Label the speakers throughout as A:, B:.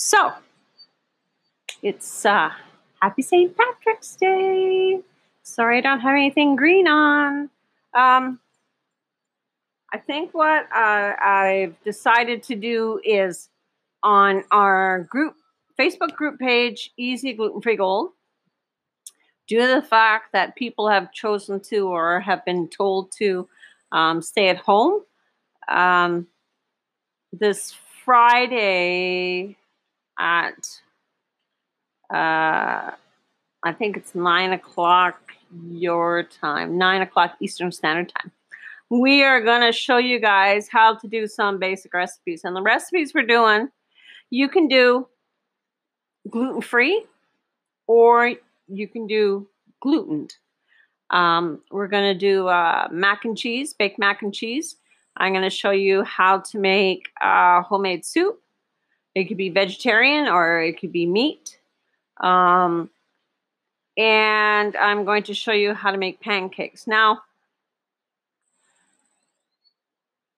A: So, it's uh, Happy St. Patrick's Day. Sorry I don't have anything green on. Um, I think what uh, I've decided to do is on our group Facebook group page, Easy Gluten Free Gold, due to the fact that people have chosen to or have been told to um, stay at home. Um, this Friday at uh, I think it's nine o'clock your time, nine o'clock Eastern Standard Time. We are going to show you guys how to do some basic recipes. And the recipes we're doing, you can do gluten free or you can do glutened. Um, we're going to do uh, mac and cheese, baked mac and cheese. I'm going to show you how to make uh, homemade soup. It could be vegetarian or it could be meat. Um, and I'm going to show you how to make pancakes. Now,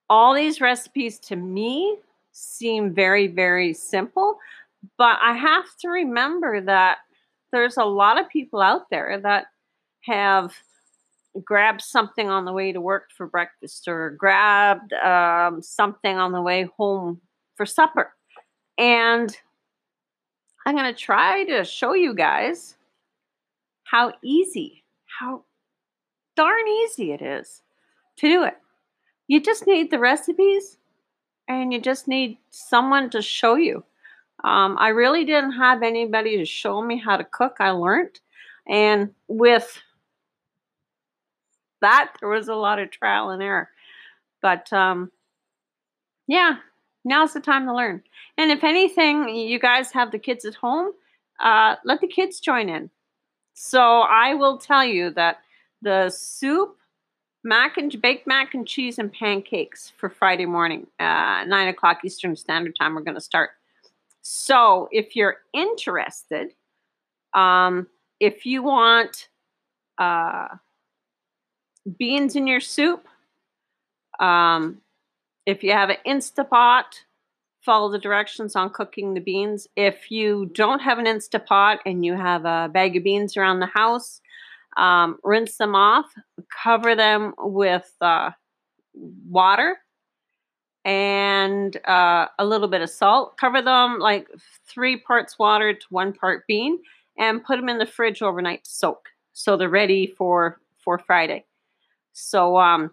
A: all these recipes to me seem very, very simple, but I have to remember that there's a lot of people out there that have grabbed something on the way to work for breakfast or grabbed um, something on the way home for supper. And I'm going to try to show you guys how easy, how darn easy it is to do it. You just need the recipes and you just need someone to show you. Um, I really didn't have anybody to show me how to cook. I learned. And with that, there was a lot of trial and error. But um, yeah, now's the time to learn. And if anything, you guys have the kids at home, uh, let the kids join in. So I will tell you that the soup, mac and baked mac and cheese and pancakes for Friday morning, uh, nine o'clock Eastern Standard Time. We're going to start. So if you're interested, um, if you want uh, beans in your soup, um, if you have an Instapot, follow the directions on cooking the beans. If you don't have an Instapot and you have a bag of beans around the house, um, rinse them off, cover them with uh, water and uh, a little bit of salt. Cover them like three parts water to one part bean and put them in the fridge overnight to soak. So they're ready for, for Friday. So um,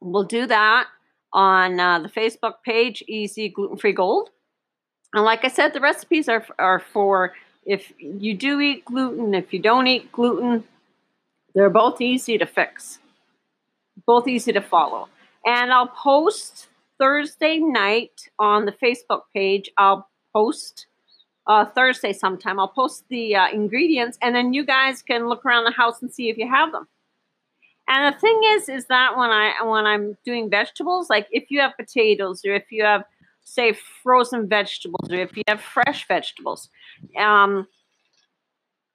A: we'll do that on uh, the Facebook page, Easy Gluten Free Gold. And like I said, the recipes are, are for if you do eat gluten, if you don't eat gluten, they're both easy to fix, both easy to follow. And I'll post Thursday night on the Facebook page. I'll post uh, Thursday sometime. I'll post the uh, ingredients, and then you guys can look around the house and see if you have them. And the thing is, is that when I when I'm doing vegetables, like if you have potatoes or if you have say frozen vegetables or if you have fresh vegetables, um,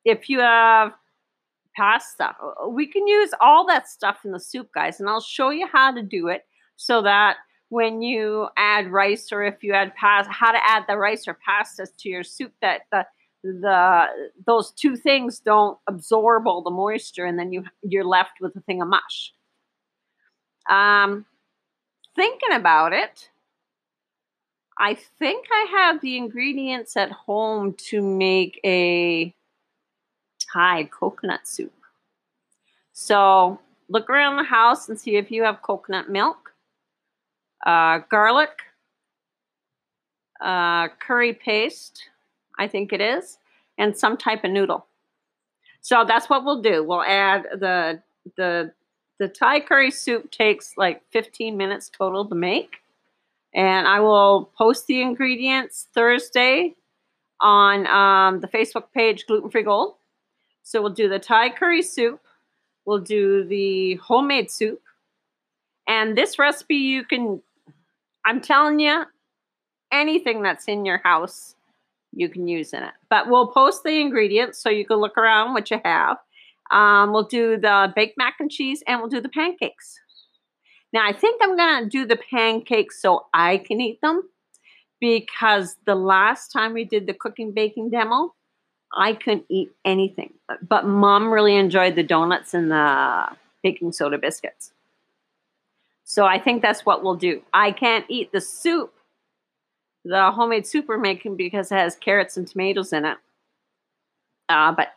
A: if you have pasta, we can use all that stuff in the soup, guys. And I'll show you how to do it so that when you add rice or if you add pasta, how to add the rice or pasta to your soup that the the those two things don't absorb all the moisture and then you you're left with a thing of mush. Um thinking about it i think i have the ingredients at home to make a thai coconut soup. So look around the house and see if you have coconut milk uh, garlic uh, curry paste I think it is, and some type of noodle. So that's what we'll do. We'll add the the the Thai curry soup takes like 15 minutes total to make. And I will post the ingredients Thursday on um, the Facebook page Gluten Free Gold. So we'll do the Thai curry soup. We'll do the homemade soup. And this recipe, you can, I'm telling you, anything that's in your house you can use in it. But we'll post the ingredients so you can look around what you have. Um, we'll do the baked mac and cheese and we'll do the pancakes. Now, I think I'm going to do the pancakes so I can eat them because the last time we did the cooking baking demo, I couldn't eat anything. But mom really enjoyed the donuts and the baking soda biscuits. So I think that's what we'll do. I can't eat the soup, the homemade soup we're making because it has carrots and tomatoes in it. Uh, but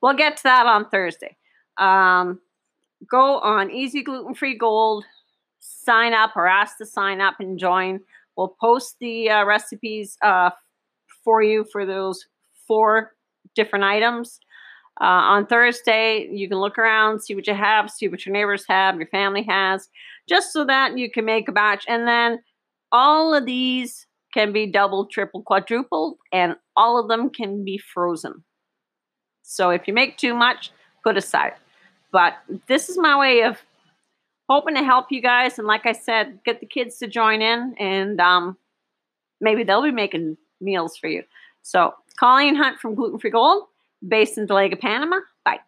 A: we'll get to that on Thursday. Um, go on Easy Gluten Free Gold, sign up or ask to sign up and join. We'll post the uh, recipes uh, for you for those four different items. Uh, on Thursday, you can look around, see what you have, see what your neighbors have, your family has, just so that you can make a batch. And then all of these can be double, triple, quadruple, and all of them can be frozen. So if you make too much, put aside. But this is my way of hoping to help you guys. And like I said, get the kids to join in and um, maybe they'll be making meals for you. So, Colleen Hunt from Gluten Free Gold, based in Dolega, Panama. Bye.